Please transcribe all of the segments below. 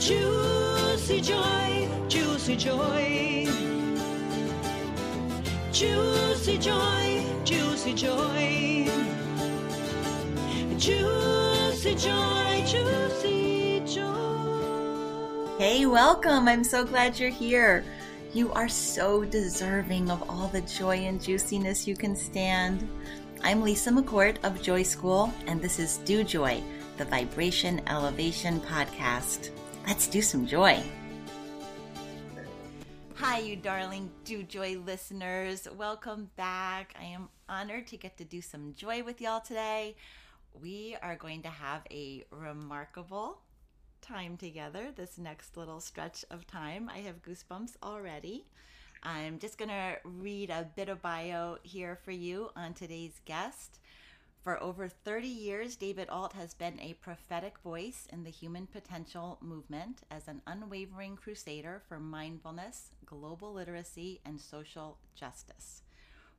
Juicy joy, juicy joy. Juicy joy, juicy joy. Juicy joy, juicy joy. Hey, welcome. I'm so glad you're here. You are so deserving of all the joy and juiciness you can stand. I'm Lisa McCourt of Joy School, and this is Do Joy, the Vibration Elevation Podcast. Let's do some joy. Hi, you darling Do Joy listeners. Welcome back. I am honored to get to do some joy with y'all today. We are going to have a remarkable time together, this next little stretch of time. I have goosebumps already. I'm just going to read a bit of bio here for you on today's guest. For over 30 years, David Ault has been a prophetic voice in the human potential movement as an unwavering crusader for mindfulness, global literacy, and social justice.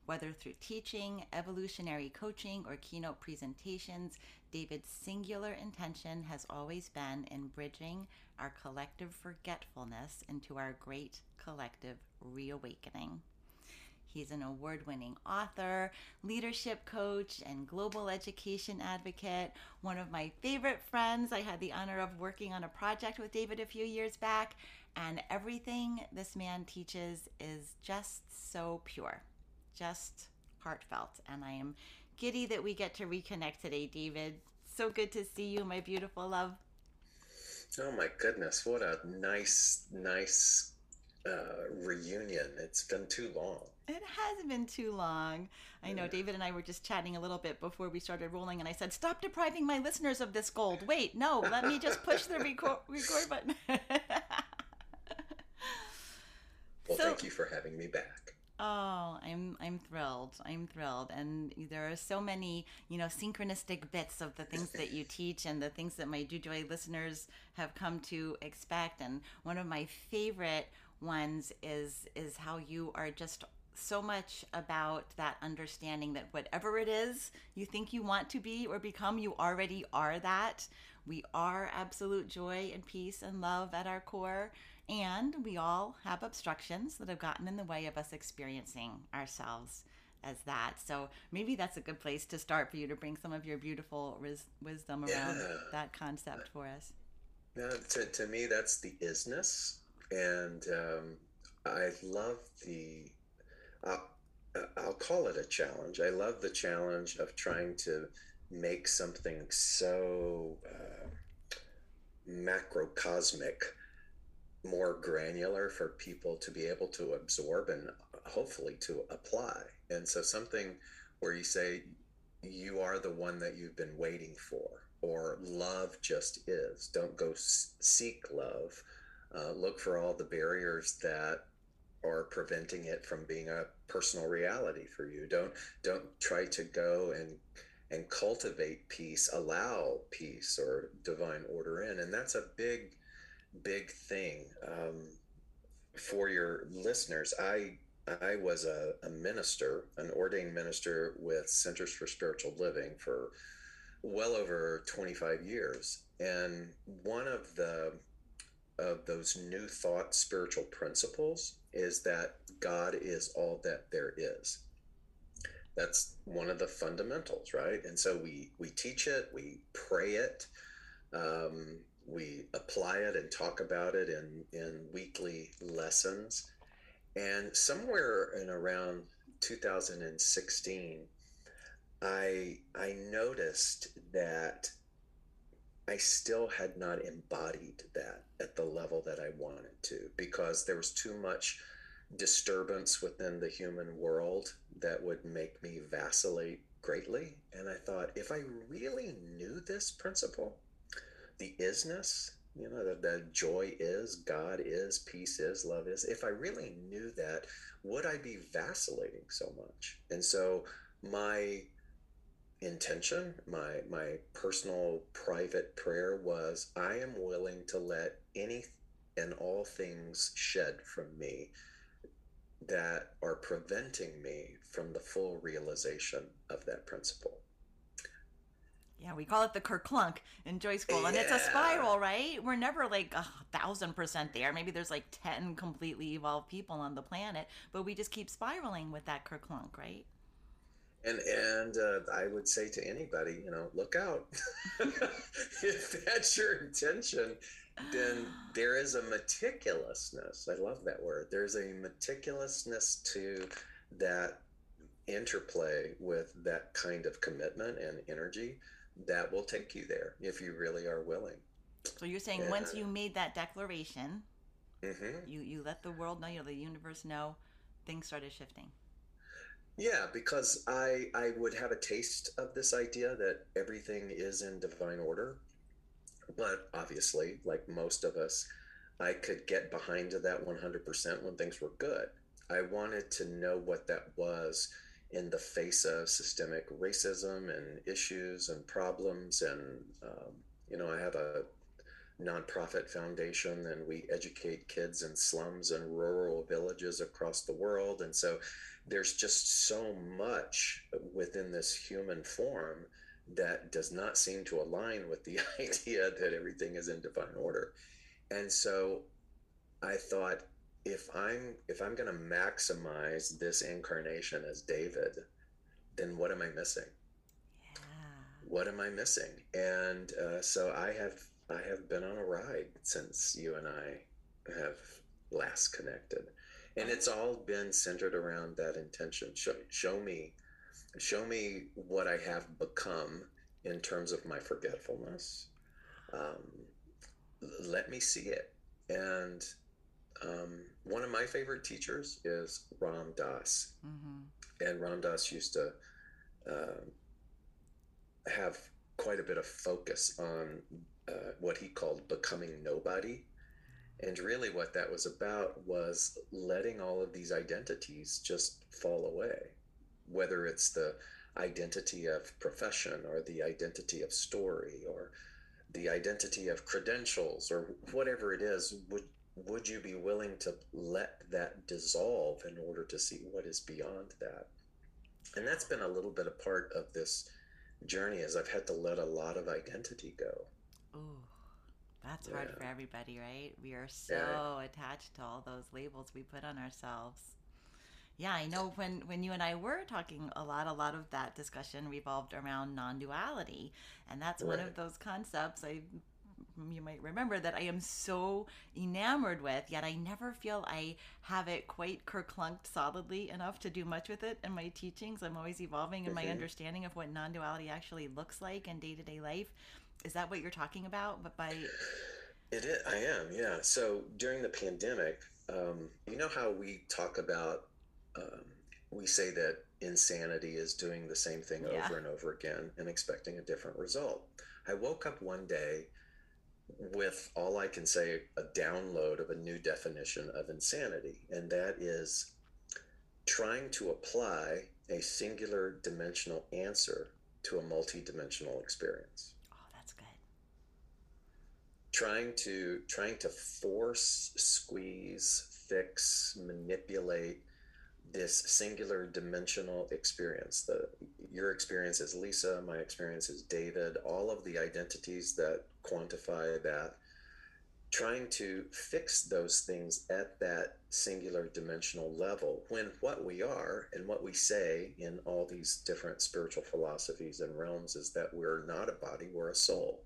Whether through teaching, evolutionary coaching, or keynote presentations, David's singular intention has always been in bridging our collective forgetfulness into our great collective reawakening. He's an award winning author, leadership coach, and global education advocate. One of my favorite friends. I had the honor of working on a project with David a few years back, and everything this man teaches is just so pure just heartfelt. And I am giddy that we get to reconnect today, David. So good to see you, my beautiful love. Oh my goodness, what a nice, nice uh, reunion. It's been too long. It has been too long. I know yeah. David and I were just chatting a little bit before we started rolling, and I said, Stop depriving my listeners of this gold. Wait, no, let me just push the record, record button. well, so, thank you for having me back. Oh, I'm I'm thrilled. I'm thrilled. And there are so many, you know, synchronistic bits of the things that you teach and the things that my Do Joy listeners have come to expect. And one of my favorite ones is is how you are just so much about that understanding that whatever it is you think you want to be or become, you already are that. We are absolute joy and peace and love at our core and we all have obstructions that have gotten in the way of us experiencing ourselves as that. So maybe that's a good place to start for you to bring some of your beautiful ris- wisdom around yeah. that concept for us. Yeah, to, to me, that's the isness. And um, I love the, uh, I'll call it a challenge. I love the challenge of trying to make something so uh, macrocosmic more granular for people to be able to absorb and hopefully to apply. And so something where you say, you are the one that you've been waiting for, or love just is. Don't go seek love. Uh, look for all the barriers that are preventing it from being a personal reality for you. Don't don't try to go and and cultivate peace, allow peace or divine order in. And that's a big big thing um, for your listeners. I I was a, a, minister, an ordained minister with Centers for Spiritual Living for well over 25 years, and one of the of those new thought spiritual principles is that God is all that there is. That's one of the fundamentals, right? And so we we teach it, we pray it. Um, we apply it and talk about it in, in weekly lessons. And somewhere in around 2016, I I noticed that I still had not embodied that at the level that I wanted to because there was too much disturbance within the human world that would make me vacillate greatly. And I thought, if I really knew this principle, the isness, you know, that joy is, God is, peace is, love is, if I really knew that, would I be vacillating so much? And so my intention, my my personal private prayer was I am willing to let any and all things shed from me that are preventing me from the full realization of that principle. Yeah, we call it the kerclunk in Joy School, and it's a spiral, right? We're never like a thousand percent there. Maybe there's like ten completely evolved people on the planet, but we just keep spiraling with that kerclunk, right? And and uh, I would say to anybody, you know, look out. if that's your intention, then there is a meticulousness. I love that word. There's a meticulousness to that interplay with that kind of commitment and energy that will take you there if you really are willing. So you're saying once you made that declaration, hmm you you let the world know, you know, the universe know, things started shifting. Yeah, because I I would have a taste of this idea that everything is in divine order, but obviously, like most of us, I could get behind to that 100% when things were good. I wanted to know what that was in the face of systemic racism and issues and problems. And, um, you know, I have a nonprofit foundation and we educate kids in slums and rural villages across the world. And so there's just so much within this human form that does not seem to align with the idea that everything is in divine order. And so I thought if I'm if I'm going to maximize this incarnation as David, then what am I missing? Yeah. What am I missing? And uh, so I have I have been on a ride since you and I have last connected, and it's all been centered around that intention. Show, show me, show me what I have become in terms of my forgetfulness. Um, let me see it. And um, one of my favorite teachers is Ram Dass hmm and Ram Dass used to uh, have quite a bit of focus on uh, what he called becoming nobody. And really, what that was about was letting all of these identities just fall away, whether it's the identity of profession or the identity of story or the identity of credentials or whatever it is. Would would you be willing to let that dissolve in order to see what is beyond that? And that's been a little bit a part of this journey as I've had to let a lot of identity go. Ooh, that's hard Yeah. for everybody, right? We are so Yeah. attached to all those labels we put on ourselves. Yeah, I know when when you and I were talking a lot, a lot of that discussion revolved around non-duality, and that's one of those concepts I you might remember that I am so enamored with, yet I never feel I have it quite kerclunked solidly enough to do much with it in my teachings. I'm always evolving in my Mhm. understanding of what non duality actually looks like in day to day life. Is that what you're talking about? But by It is, I am, yeah. So during the pandemic, um, you know how we talk about, um, we say that insanity is doing the same thing Yeah. over and over again and expecting a different result. I woke up one day with all I can say a download of a new definition of insanity, and that is trying to apply a singular dimensional answer to a multidimensional experience oh, that's good. Trying to trying to force squeeze fix manipulate this singular dimensional experience. The your experience is lisa my experience is david all of the identities that quantify that. Trying to fix those things at that singular dimensional level when what we are and what we say in all these different spiritual philosophies and realms is that we're not a body we're a soul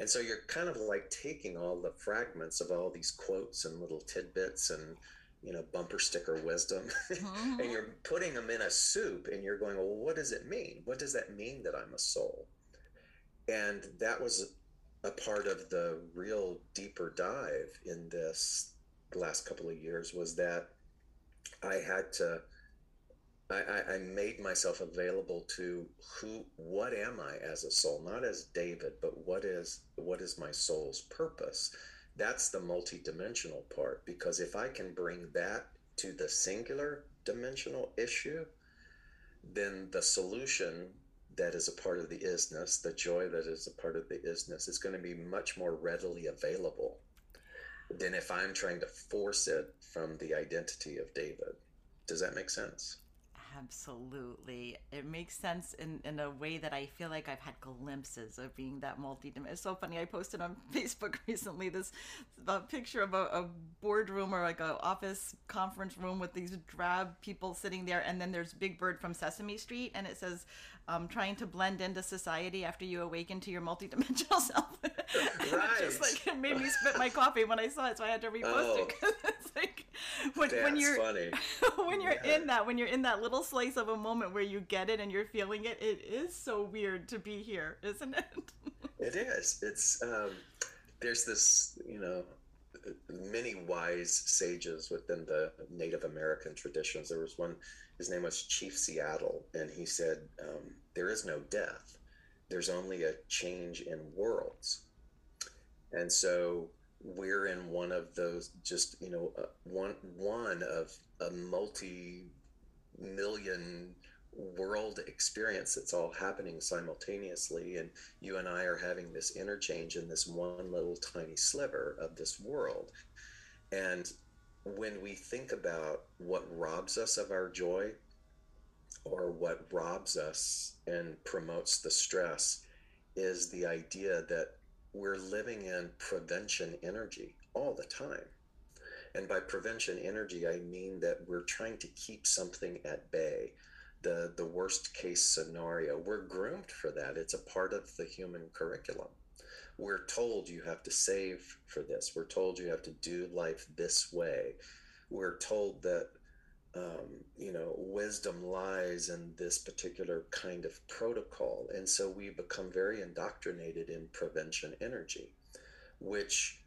and so you're kind of like taking all the fragments of all these quotes and little tidbits and, you know, bumper sticker wisdom, Mhm. and you're putting them in a soup and you're going, well, what does it mean? What does that mean that I'm a soul? And that was a part of the real deeper dive in this last couple of years was that I had to I, I, made myself available to who what am I as a soul, not as David, but what is what is my soul's purpose? That's the multidimensional part because if I can bring that to the singular dimensional issue, then the solution that is a part of the isness, the joy that is a part of the isness, is going to be much more readily available than if I'm trying to force it from the identity of David. Does that make sense? Absolutely. It makes sense in, in a way that I feel like I've had glimpses of being that multi-dimensional. It's so funny. I posted on Facebook recently this a picture of a, a boardroom or like a office conference room with these drab people sitting there. And then there's Big Bird from Sesame Street. And it says, um, trying to blend into society after you awaken to your multi-dimensional self. Right. just like it made me spit my coffee when I saw it. So I had to repost Oh. it. 'cause it's like when, when you're funny. when you're Yeah. in that when you're in that little slice of a moment where you get it and you're feeling it it is so weird to be here isn't it It is. It's um, there's this, you know, many wise sages within the Native American traditions. There was one. His name was Chief Seattle, and he said, um, "There is no death. There's only a change in worlds." And so we're in one of those. Just you know, uh, one one of a multi million world experience that's all happening simultaneously and you and I are having this interchange in this one little tiny sliver of this world and when we think about what robs us of our joy or what robs us and promotes the stress is the idea that we're living in prevention energy all the time and by prevention energy, I mean that we're trying to keep something at bay, the, the worst case scenario. We're groomed for that. It's a part of the human curriculum. We're told you have to save for this. We're told you have to do life this way. We're told that, um, you know, wisdom lies in this particular kind of protocol. And so we become very indoctrinated in prevention energy, which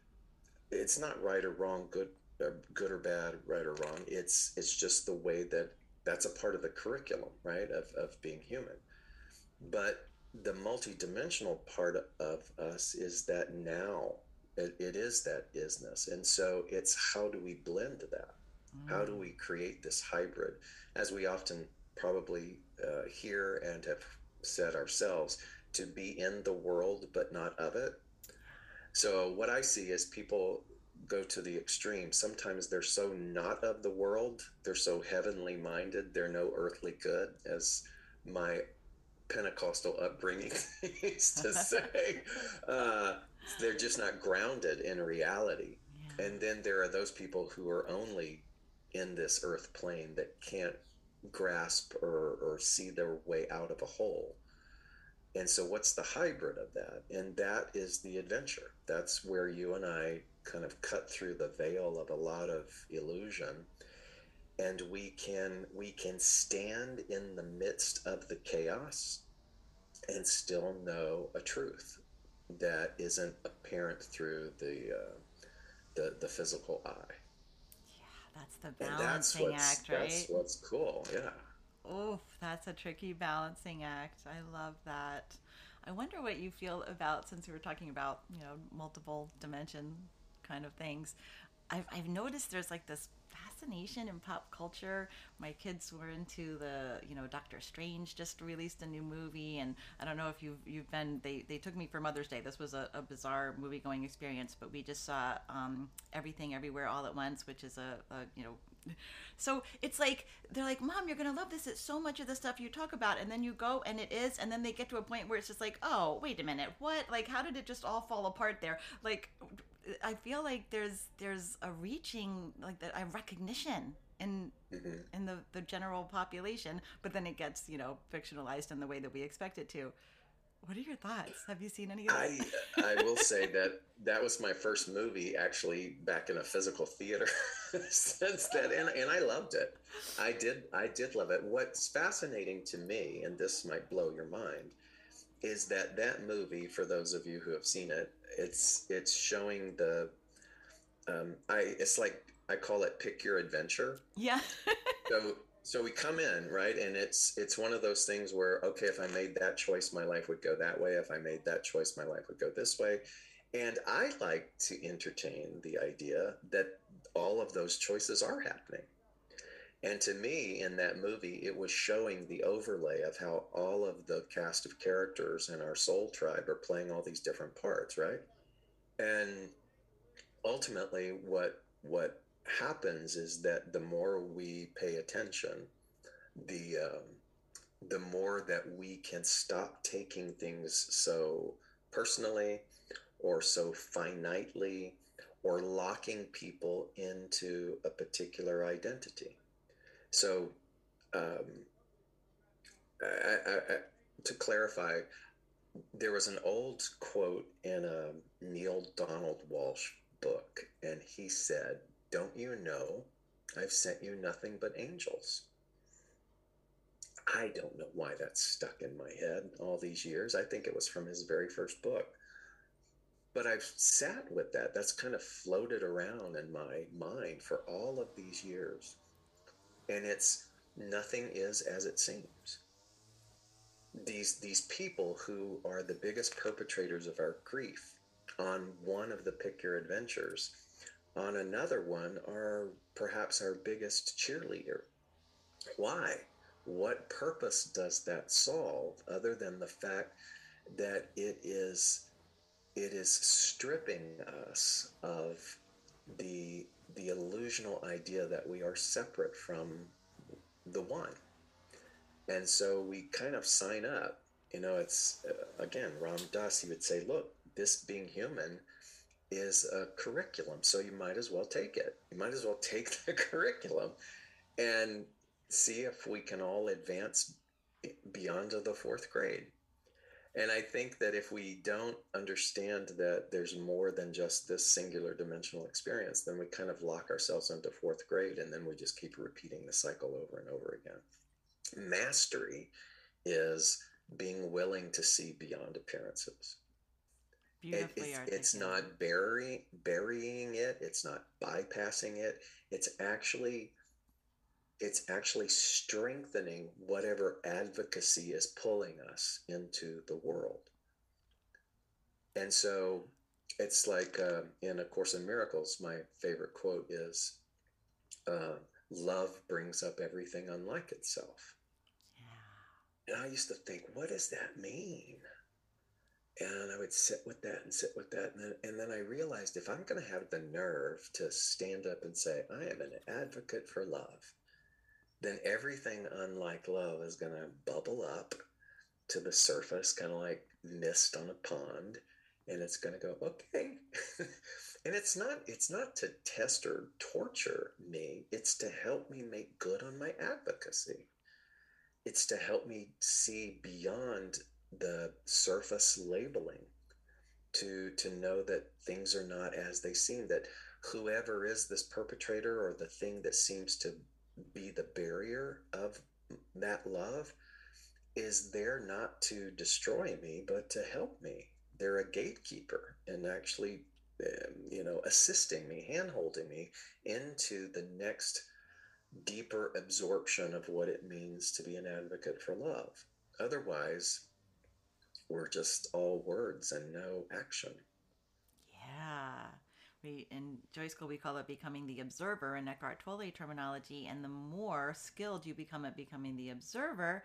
it's not right or wrong, good or good or bad, right or wrong. It's it's just the way that that's a part of the curriculum, right, of, of being human. But the multidimensional part of us is that now it, it is that isness. And so it's how do we blend that? How do we create this hybrid? As we often probably uh, hear and have said ourselves, to be in the world but not of it. So what I see is people go to the extreme. Sometimes they're so not of the world, they're so heavenly minded, they're no earthly good, as my Pentecostal upbringing used to say. Uh, they're just not grounded in reality. Yeah. And then there are those people who are only in this earth plane that can't grasp or, or see their way out of a hole. And so, what's the hybrid of that? And that is the adventure. That's where you and I kind of cut through the veil of a lot of illusion and we can we can stand in the midst of the chaos and still know a truth that isn't apparent through the uh, the, the physical eye that's the that's balancing what's act right that's what's cool yeah Oof, that's a tricky balancing act. I love that. I wonder what you feel about since we were talking about, you know, multiple dimension kind of things. I've, I've noticed there's like this fascination in pop culture. My kids were into the, you know, Doctor Strange just released a new movie, and I don't know if you've you've been. They they took me for Mother's Day. This was a, a bizarre movie going experience, but we just saw um, Everything Everywhere All at Once, which is a, a you know so it's like they're like mom you're gonna love this it's so much of the stuff you talk about and then you go and it is and then they get to a point where it's just like oh wait a minute what like how did it just all fall apart there like i feel like there's there's a reaching like that a recognition in Mhm. in the the general population but then it gets you know fictionalized in the way that we expect it to what are your thoughts have you seen any of I I will say that that was my first movie actually back in a physical theater since then and, and I loved it. I did I did love it. What's fascinating to me and this might blow your mind is that that movie for those of you who have seen it it's it's showing the um i it's like i call it pick your adventure. Yeah. so so we come in right? And it's it's one of those things where okay if i made that choice my life would go that way. If i made that choice my life would go this way. And i like to entertain the idea that all of those choices are happening and to me in that movie it was showing the overlay of how all of the cast of characters in our soul tribe are playing all these different parts right and ultimately what what happens is that the more we pay attention, the um, the more that we can stop taking things so personally or so finitely or locking people into a particular identity. So, um, I, I, I, to clarify, there was an old quote in a Neale Donald Walsch book, and he said, don't you know I've sent you nothing but angels? I don't know why that's stuck in my head all these years. I think it was from his very first book. But I've sat with that. That's kind of floated around in my mind for all of these years. And it's nothing is as it seems. These these people who are the biggest perpetrators of our grief on one of the pick your adventures on another one are perhaps our biggest cheerleader. Why? What purpose does that solve other than the fact that it is it is stripping us of the the illusional idea that we are separate from the one. And so we kind of sign up. You know, it's uh, again, Ram Dass, he would say, look, this being human is a curriculum, so you might as well take it. You might as well take the curriculum and see if we can all advance beyond the fourth grade. And I think that if we don't understand that there's more than just this singular dimensional experience, then we kind of lock ourselves into fourth grade and then we just keep repeating the cycle over and over again. Mastery is being willing to see beyond appearances it, Beautifully it's, not burying burying it it's not bypassing it it's actually it's actually strengthening whatever advocacy is pulling us into the world and so it's like uh, in a course in miracles my favorite quote is uh, love brings up everything unlike itself Yeah. and i used to think what does that mean and I would sit with that and sit with that. And then, and then I realized if I'm going to have the nerve to stand up and say, I am an advocate for love, then everything unlike love is going to bubble up to the surface, kind of like mist on a pond. And it's going to go, okay. and it's not, it's not to test or torture me. It's to help me make good on my advocacy. It's to help me see beyond the surface labeling to to know that things are not as they seem that whoever is this perpetrator or the thing that seems to be the barrier of that love is there not to destroy me but to help me they're a gatekeeper and actually um, you know assisting me hand holding me into the next deeper absorption of what it means to be an advocate for love otherwise we're just all words and no action. Yeah. We in Joy School we call it becoming the observer in Eckhart Tolle terminology, and the more skilled you become at becoming the observer,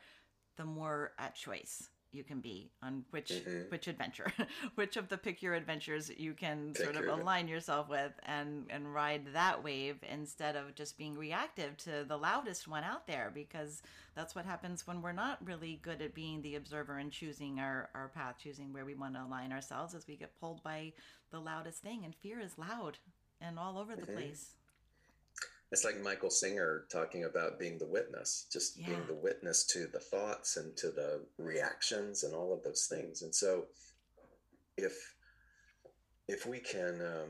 the more at choice you can be on which Mhm. which adventure, which of the pick your adventures you can Pick sort of your align yourself with and and ride that wave instead of just being reactive to the loudest one out there because that's what happens when we're not really good at being the observer and choosing our, our path, choosing where we want to align ourselves as we get pulled by the loudest thing. And fear is loud and all over the Mhm. place. It's like Michael Singer talking about being the witness, just being the witness to the thoughts and to the reactions and all of those things. And so, if if we can um,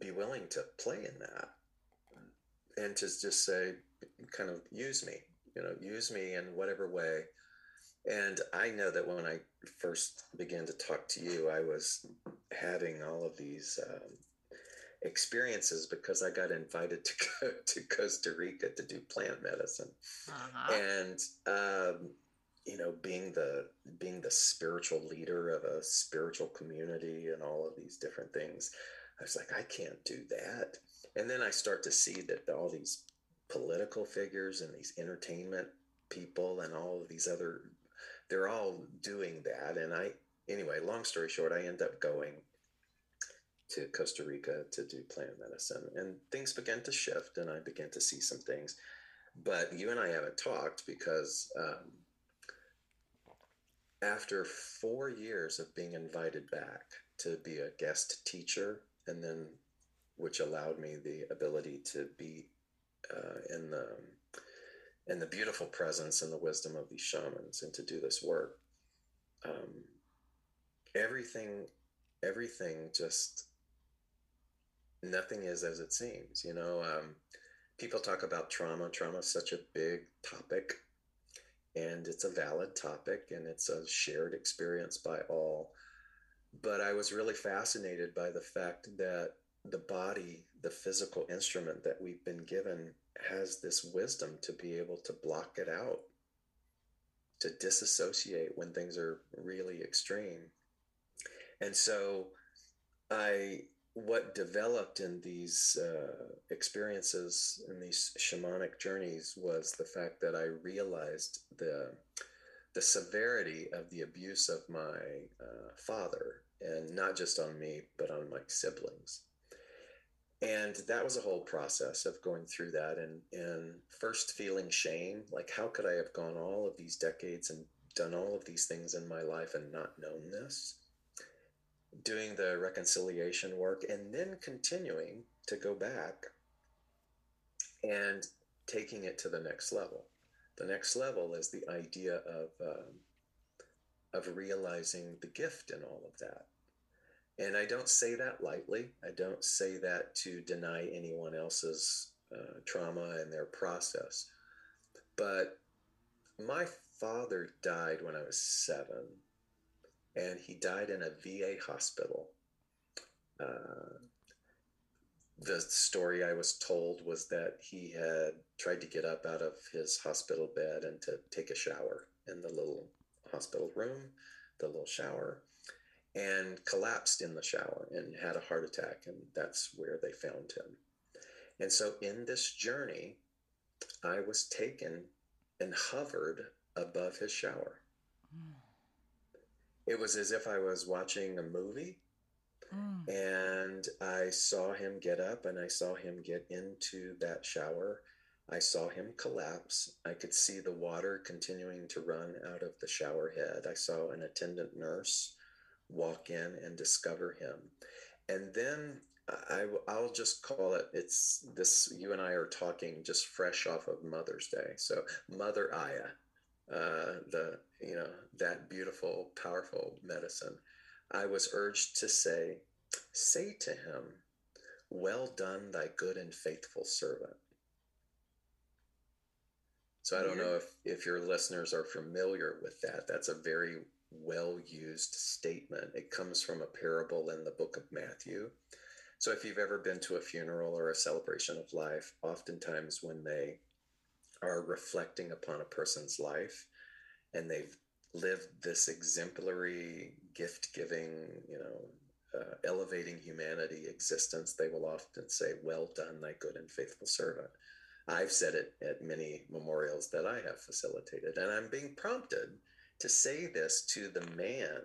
be willing to play in that and to just say, kind of use me, you know, use me in whatever way And I know that when I first began to talk to you, I was having all of these um, experiences because I got invited to go to Costa Rica to do plant medicine. Uh-huh. And um, you know, being the being the spiritual leader of a spiritual community and all of these different things, I was like, I can't do that. And then I start to see that all these political figures and these entertainment people and all of these other they're all doing that and i anyway long story short i end up going to costa rica to do plant medicine and things began to shift and i began to see some things. But you and i haven't talked because um, after four years of being invited back to be a guest teacher and then which allowed me the ability to be uh, in the in the beautiful presence and the wisdom of these shamans and to do this work um, everything everything just nothing is as it seems you know um, people talk about trauma trauma is such a big topic and it's a valid topic and it's a shared experience by all but i was really fascinated by the fact that the body the physical instrument that we've been given has this wisdom to be able to block it out, to disassociate when things are really extreme. And so, I what developed in these uh, experiences in these shamanic journeys was the fact that I realized the the severity of the abuse of my uh, father, and not just on me, but on my siblings. And that was a whole process of going through that and and first feeling shame like how could i have gone all of these decades and done all of these things in my life and not known this doing the reconciliation work and then continuing to go back and taking it to the next level the next level is the idea of um, of realizing the gift in all of that and I don't say that lightly. I don't say that to deny anyone else's uh, trauma and their process. But my father died when I was seven, and he died in a VA hospital. Uh, the story I was told was that he had tried to get up out of his hospital bed and to take a shower in the little hospital room, the little shower and collapsed in the shower and had a heart attack. And that's where they found him. And so in this journey, I was taken and hovered above his shower. It was as if I was watching a movie. Mm. And I saw him get up and I saw him get into that shower. I saw him collapse. I could see the water continuing to run out of the shower head. I saw an attendant nurse walk in and discover him. And then I, I'll just call it, it's this, you and I are talking just fresh off of Mother's Day. So, Mother Aya, uh, the, you know, that beautiful, powerful medicine. I was urged to say, say to him, well done, thy good and faithful servant. So I don't mm-hmm. know if, if your listeners are familiar with that. That's a very well used statement. It comes from a parable in the book of Matthew. So, if you've ever been to a funeral or a celebration of life, oftentimes when they are reflecting upon a person's life and they've lived this exemplary, gift giving, you know, uh, elevating humanity existence, they will often say, Well done, thy good and faithful servant. I've said it at many memorials that I have facilitated, and I'm being prompted to say this to the man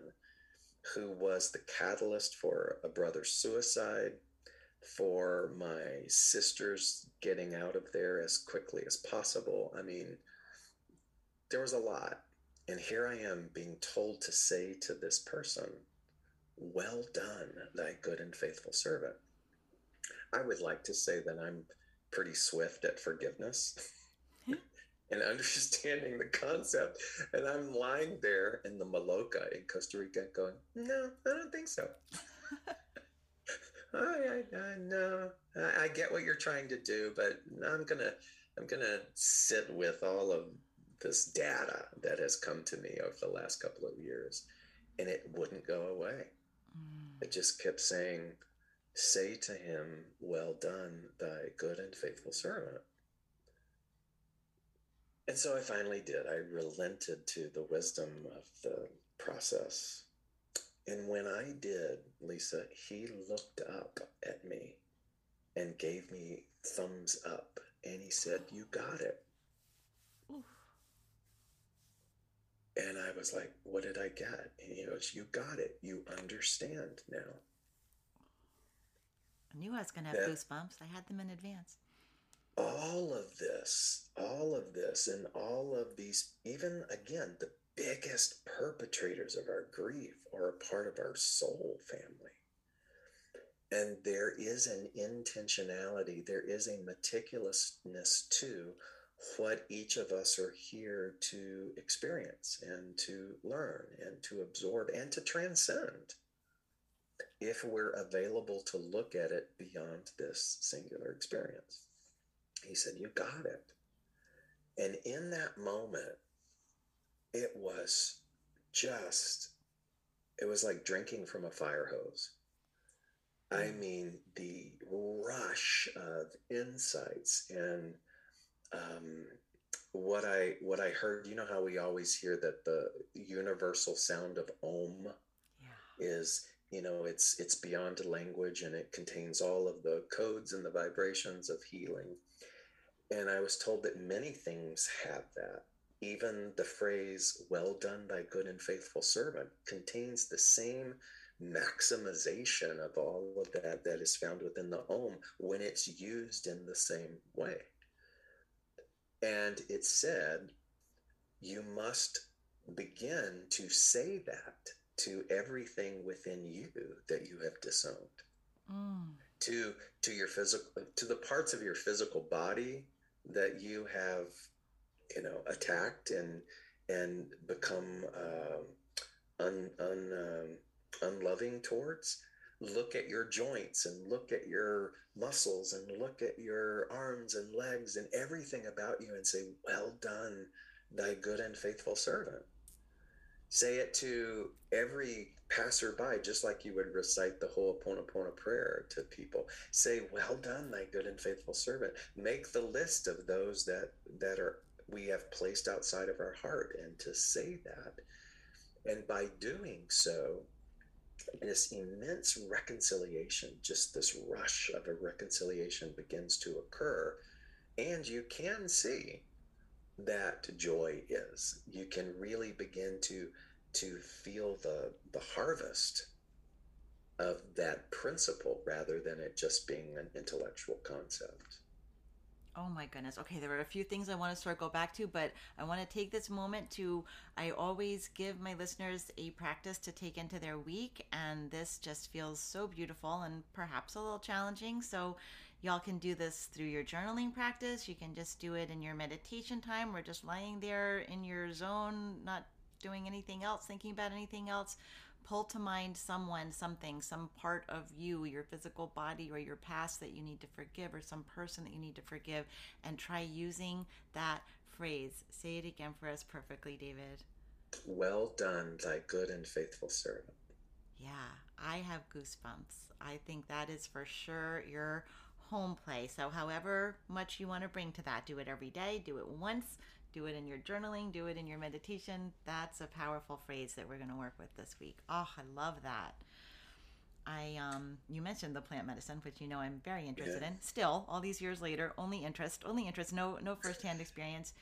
who was the catalyst for a brother's suicide, for my sister's getting out of there as quickly as possible. I mean, there was a lot. And here I am being told to say to this person, Well done, thy good and faithful servant. I would like to say that I'm pretty swift at forgiveness. Hmm. and understanding the concept. And I'm lying there in the Maloca in Costa Rica going, no, I don't think so. I, I, I, no, I, I get what you're trying to do, but I'm gonna, I'm gonna sit with all of this data that has come to me over the last couple of years, and it wouldn't go away. Mm. It just kept saying, Say to him, Well done, thy good and faithful servant. And so I finally did. I relented to the wisdom of the process. And when I did, Lisa, he looked up at me and gave me thumbs up. And he said, You got it. And I was like, What did I get? And he goes, You got it. You understand now. I knew I was going to have Yeah. goosebumps. I had them in advance. all of this, all of this, and all of these, even again, the biggest perpetrators of our grief are a part of our soul family. And there is an intentionality, there is a meticulousness to what each of us are here to experience and to learn and to absorb and to transcend if we're available to look at it beyond this singular experience. He said, You got it. And in that moment, it was just, it was like drinking from a fire hose. I mm. mean, the rush of insights and um, what I what I heard. You know how we always hear that the universal sound of Om Yeah. is you know it's it's beyond language and it contains all of the codes and the vibrations of healing and i was told that many things have that even the phrase well done thy good and faithful servant contains the same maximization of all of that that is found within the om when it's used in the same way and it said you must begin to say that to everything within you that you have disowned Mm. to to your physical to the parts of your physical body that you have you know attacked and and become um, un, un, um, unloving towards look at your joints and look at your muscles and look at your arms and legs and everything about you and say well done thy good and faithful servant say it to every passerby, just like you would recite the whole Ho'oponopono prayer to people. Say, "Well done, thy good and faithful servant." Make the list of those that that are we have placed outside of our heart, and to say that, and by doing so, this immense reconciliation, just this rush of a reconciliation, begins to occur, and you can see that joy is. You can really begin to to feel the the harvest of that principle rather than it just being an intellectual concept. Oh my goodness. Okay, there are a few things I want to circle back to, but I want to take this moment to. I always give my listeners a practice to take into their week, and this just feels so beautiful and perhaps a little challenging. So, y'all can do this through your journaling practice. You can just do it in your meditation time or just lying there in your zone, not doing anything else, thinking about anything else pull to mind someone, something, some part of you, your physical body or your past that you need to forgive, or some person that you need to forgive, and try using that phrase. Say it again for us perfectly, David. Well done, thy good and faithful servant. Yeah, I have goosebumps. I think that is for sure your home play. So, however much you want to bring to that, do it every day, do it once, do it in your journaling, do it in your meditation. That's a powerful phrase that we're going to work with this week. Oh, I love that. I um you mentioned the plant medicine, which you know I'm very interested Yeah. in. Still, all these years later, only interest, only interest, no no firsthand experience.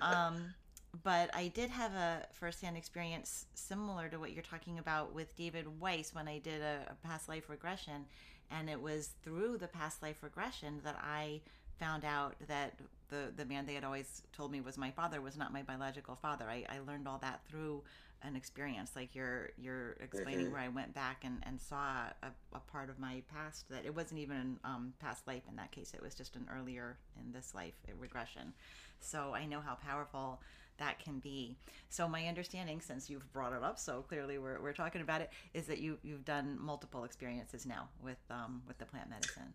Um but I did have a firsthand experience similar to what you're talking about with David Weiss when I did a, a past life regression. And it was through the past life regression that I found out that the, the man they had always told me was my father was not my biological father. I, I learned all that through an experience like you're you're explaining Mhm. where I went back and, and saw a, a part of my past that it wasn't even um, past life in that case. It was just an earlier in this life regression. So I know how powerful that can be. So my understanding, since you've brought it up so clearly, we're, we're talking about it, is that you you've done multiple experiences now with um, with the plant medicine.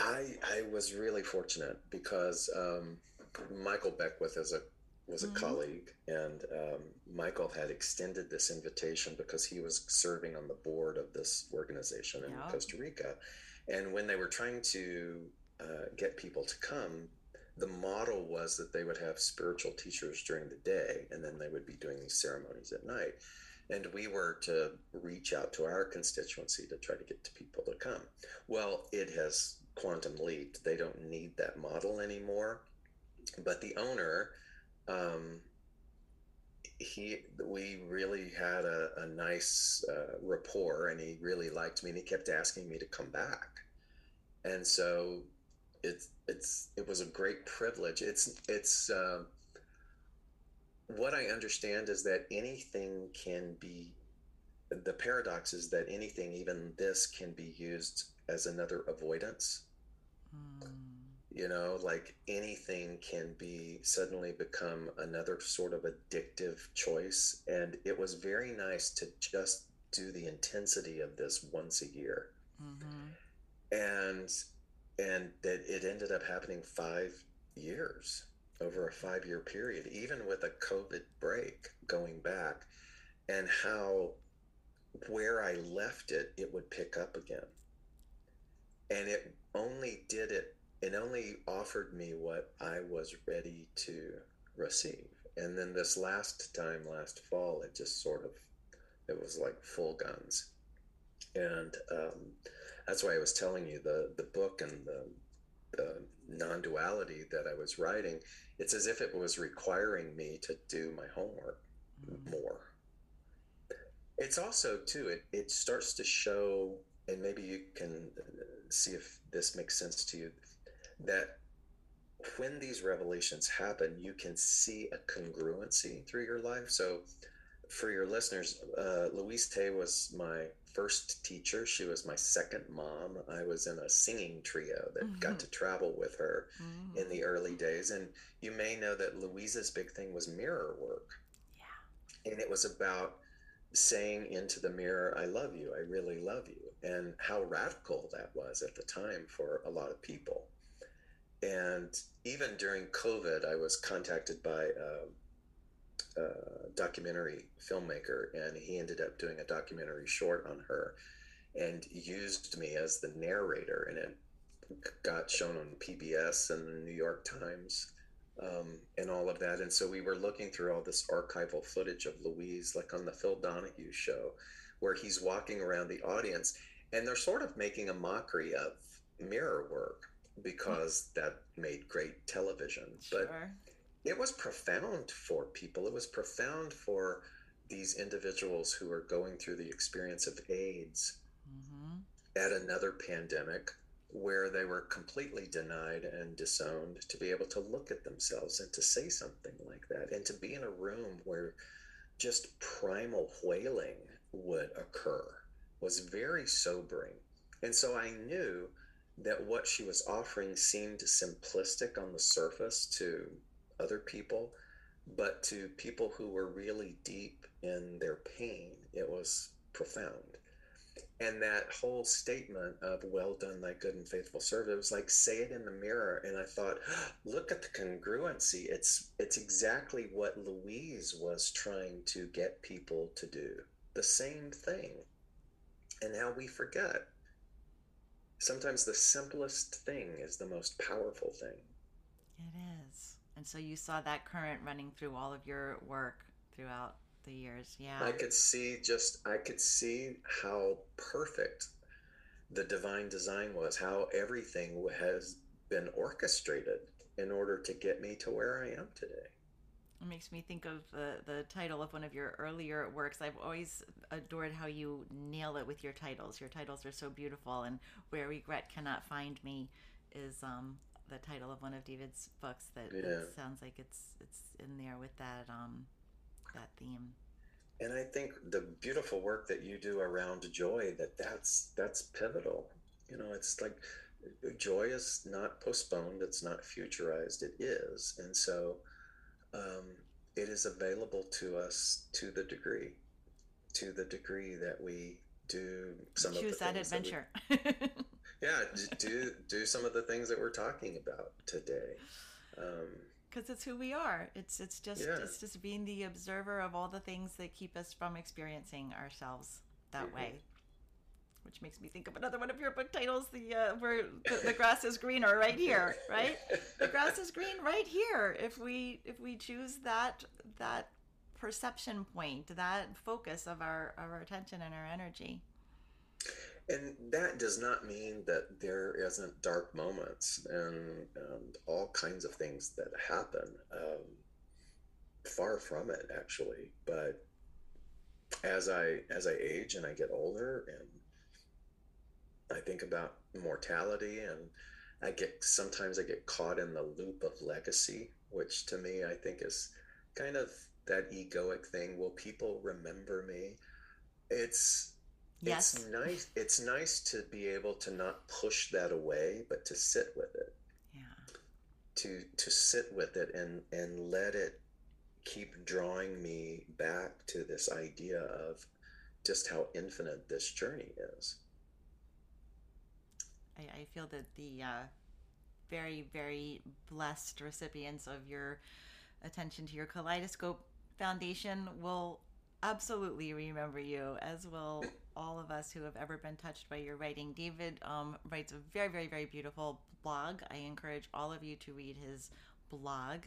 I I was really fortunate because um, Michael Beckwith is a was a Mhm. colleague, and um, Michael had extended this invitation because he was serving on the board of this organization in Yeah. Costa Rica. And when they were trying to uh, get people to come, the model was that they would have spiritual teachers during the day, and then they would be doing these ceremonies at night. And we were to reach out to our constituency to try to get to people to come. Well, it has quantum leaped. They don't need that model anymore. But the owner, um, he, we really had a, a nice uh, rapport, and he really liked me, and he kept asking me to come back. And so, it's it's it was a great privilege. It's it's. Uh, what I understand is that anything can be, the paradox is that anything, even this, can be used as another avoidance. Mm. You know, like anything can be suddenly become another sort of addictive choice. And it was very nice to just do the intensity of this once a year. Mhm. And and that it ended up happening five years over a five year period, even with a COVID break going back, and how where I left it, it would pick up again. And it only did it, it only offered me what I was ready to receive. And then this last time, last fall, it just sort of, it was like full guns. And um, that's why I was telling you the, the book and the, the non duality that I was writing, it's as if it was requiring me to do my homework Mm. more. It's also too it it starts to show, and maybe you can see if this makes sense to you, that when these revelations happen, you can see a congruency through your life. So, for your listeners, uh, Louise Hay was my first teacher. She was my second mom. I was in a singing trio that Mhm. got to travel with her Mm. in the early days. And you may know that Louise's big thing was mirror work. Yeah. And it was about saying into the mirror, I love you, I really love you, and how radical that was at the time for a lot of people. And even during COVID, I was contacted by a, a documentary filmmaker, and he ended up doing a documentary short on her and used me as the narrator, and it got shown on PBS and the New York Times um, and all of that. And so we were looking through all this archival footage of Louise, like on the Phil Donahue show, where he's walking around the audience and they're sort of making a mockery of mirror work because that made great television. But it was profound for people. It was profound for these individuals who are going through the experience of AIDS hmm at another pandemic where they were completely denied and disowned to be able to look at themselves and to say something like that and to be in a room where just primal wailing would occur was very sobering. And so I knew that what she was offering seemed simplistic on the surface to other people, but to people who were really deep in their pain, it was profound. And that whole statement of well done thy good and faithful servant it was like say it in the mirror. And i thought look at the congruency. It's it's exactly what louise was trying to get people to do. The same thing and how we forget sometimes the simplest thing is the most powerful thing It is. And so you saw that current running through all of your work throughout the years. Yeah. I could see just I could see how perfect the divine design was, how everything has been orchestrated in order to get me to where I am today. It makes me think of the, the title of one of your earlier works. I've always adored how you nail it with your titles. Your titles are so beautiful, and Where Regret Cannot Find Me is um, the title of one of David's books. That Yeah. sounds like it's it's in there with that um, that theme. And I think the beautiful work that you do around joy that that's that's pivotal. You know, it's like joy is not postponed, it's not futurized, it is. And so um, it is available to us to the degree, to the degree that we do some Choose of the that things that we- adventure. yeah do do some of the things that we're talking about today um, because it's who we are. It's it's just Yeah. it's just being the observer of all the things that keep us from experiencing ourselves that Mhm. way. Which makes me think of another one of your book titles, the uh, where the, the grass is greener right here, right? The grass is green right here. If we if we choose that that perception point, that focus of our of our attention and our energy. And that does not mean that there isn't dark moments and, and all kinds of things that happen. Um, far from it, actually. But as I as I age and I get older, and I think about mortality, and I get sometimes I get caught in the loop of legacy, which to me I think is kind of that egoic thing. Will people remember me? It's Yes. it's nice it's nice to be able to not push that away but to sit with it Yeah. to to sit with it and and let it keep drawing me back to this idea of just how infinite this journey is I, I feel that the uh, very, very blessed recipients of your attention to your Kaleidoscope Foundation will absolutely remember you, as will all of us who have ever been touched by your writing. David um, writes a very, very, very beautiful blog. I encourage all of you to read his blog.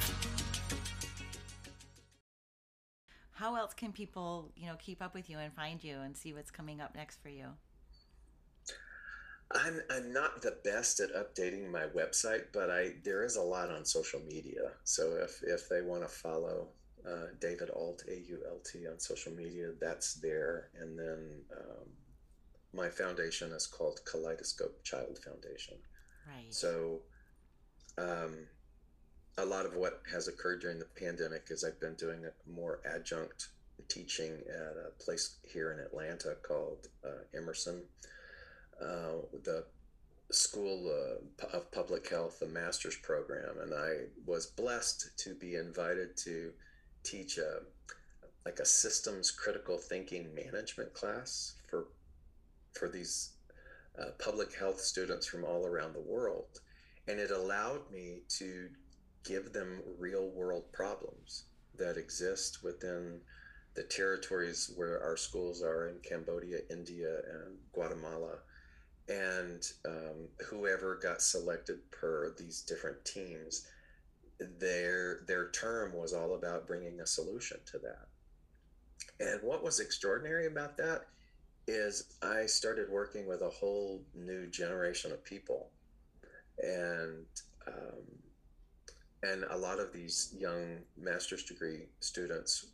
How else can people, you know, keep up with you and find you and see what's coming up next for you? I'm, I'm not the best at updating my website but i there is a lot on social media so if if they want to follow uh, david ault a-u-l-t on social media that's there and then um, my foundation is called kaleidoscope child foundation Right. So, um, a lot of what has occurred during the pandemic is I've been doing more adjunct teaching at a place here in Atlanta called uh, Emerson, uh, the School uh, of Public Health, the master's program, and I was blessed to be invited to teach a like a systems critical thinking management class for for these uh, public health students from all around the world. And it allowed me to give them real world problems that exist within the territories where our schools are in Cambodia, India, and Guatemala. And um, whoever got selected per these different teams, their their term was all about bringing a solution to that. And what was extraordinary about that is I started working with a whole new generation of people, and um, and a lot of these young master's degree students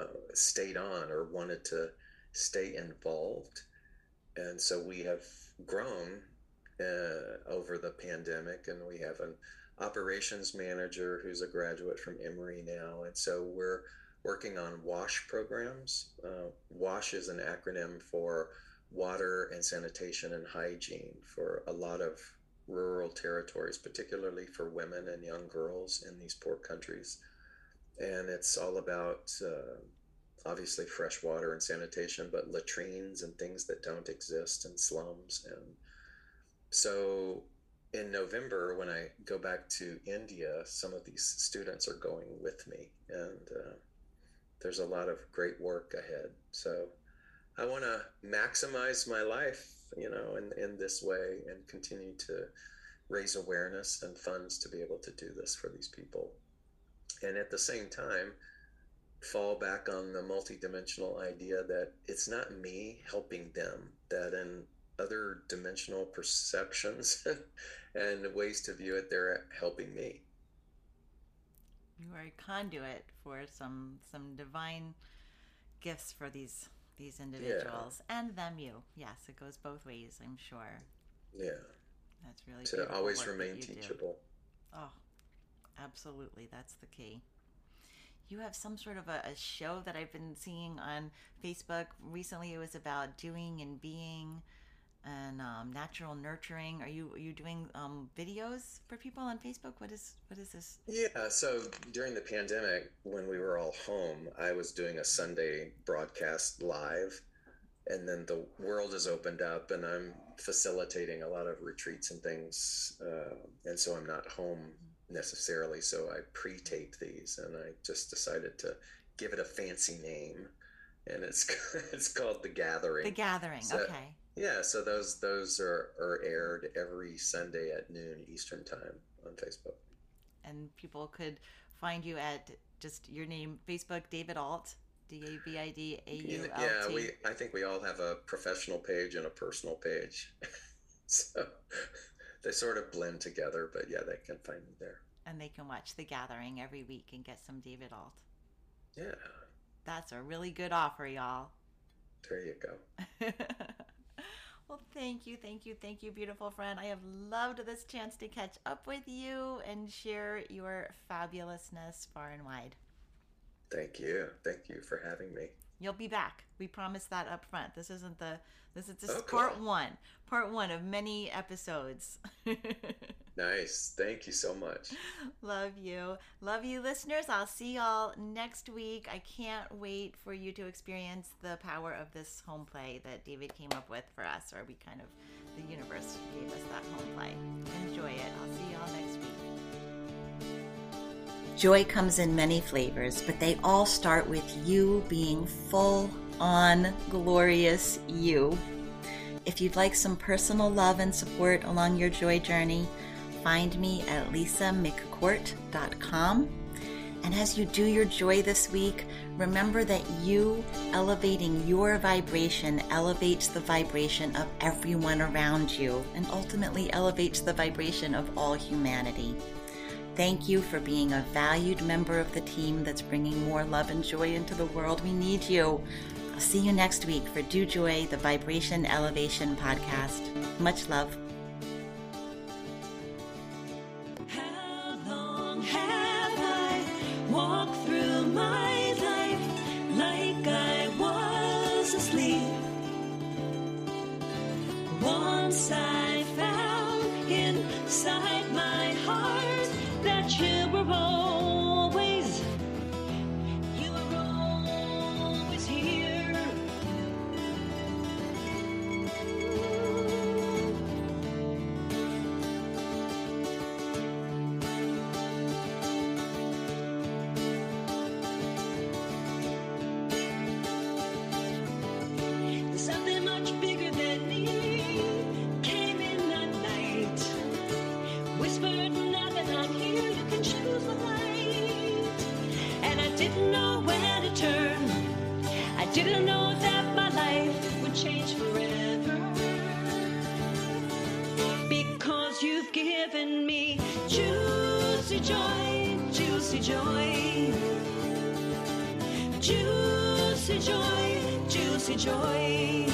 uh, stayed on or wanted to stay involved, and so we have grown uh, over the pandemic, and we have an operations manager who's a graduate from Emory now, and so we're working on WASH programs. Uh, WASH is an acronym for Water and Sanitation and Hygiene for a lot of rural territories, particularly for women and young girls in these poor countries. And it's all about uh, obviously fresh water and sanitation, but latrines and things that don't exist in slums. And so in November, when I go back to India, some of these students are going with me. And uh, there's a lot of great work ahead. So I want to maximize my life, you know, in, in this way and continue to raise awareness and funds to be able to do this for these people. And at the same time, fall back on the multidimensional idea that it's not me helping them, that in other dimensional perceptions and ways to view it, they're helping me. You are a conduit for some some divine gifts for these these individuals and them you. Yes, it goes both ways, I'm sure. Yeah. That's really To always remain you do. teachable. Oh, Absolutely, that's the key. You have some sort of a, a show that I've been seeing on Facebook recently. It was about doing and being and um, natural nurturing. Are you are you doing um, videos for people on Facebook? What is what is this? Yeah, so during the pandemic, when we were all home, I was doing a Sunday broadcast live, and then the world has opened up, and I'm facilitating a lot of retreats and things, uh, and so I'm not home necessarily. So I pre-tape these, and I just decided to give it a fancy name, and it's it's called the Gathering. The Gathering. So- okay. Yeah, so those those are, are aired every Sunday at noon Eastern time on Facebook. And people could find you at just your name, Facebook, David Ault, D A V I D A U L T. Yeah, we I think we all have a professional page and a personal page. so they sort of blend together, but yeah, they can find me there. and they can watch The Gathering every week and get some David Ault. Yeah, That's a really good offer, y'all. there you go. well, thank you, thank you, thank you, beautiful friend. I have loved this chance to catch up with you and share your fabulousness far and wide. Thank you. Thank you for having me. You'll be back. We promise that up front. This isn't the this is just Oh, part one. Part one of many episodes. Nice. Thank you so much. Love you. Love you, listeners. I'll see y'all next week. I can't wait for you to experience the power of this home play that David came up with for us, or we kind of, the universe gave us that home play. Enjoy it. I'll see y'all next week. Joy comes in many flavors, but they all start with you being full on glorious you. If you'd like some personal love and support along your joy journey, find me at lisamccourt.com. And as you do your joy this week, remember that you elevating your vibration elevates the vibration of everyone around you and ultimately elevates the vibration of all humanity. Thank you for being a valued member of the team that's bringing more love and joy into the world. We need you. I'll see you next week for Do Joy, the Vibration Elevation podcast. Much love. Didn't know that my life would change forever. Because you've given me juicy joy, juicy joy. Juicy joy, juicy joy.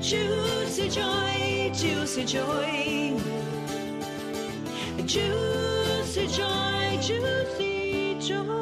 Juicy joy, juicy joy. Juicy joy, juicy joy.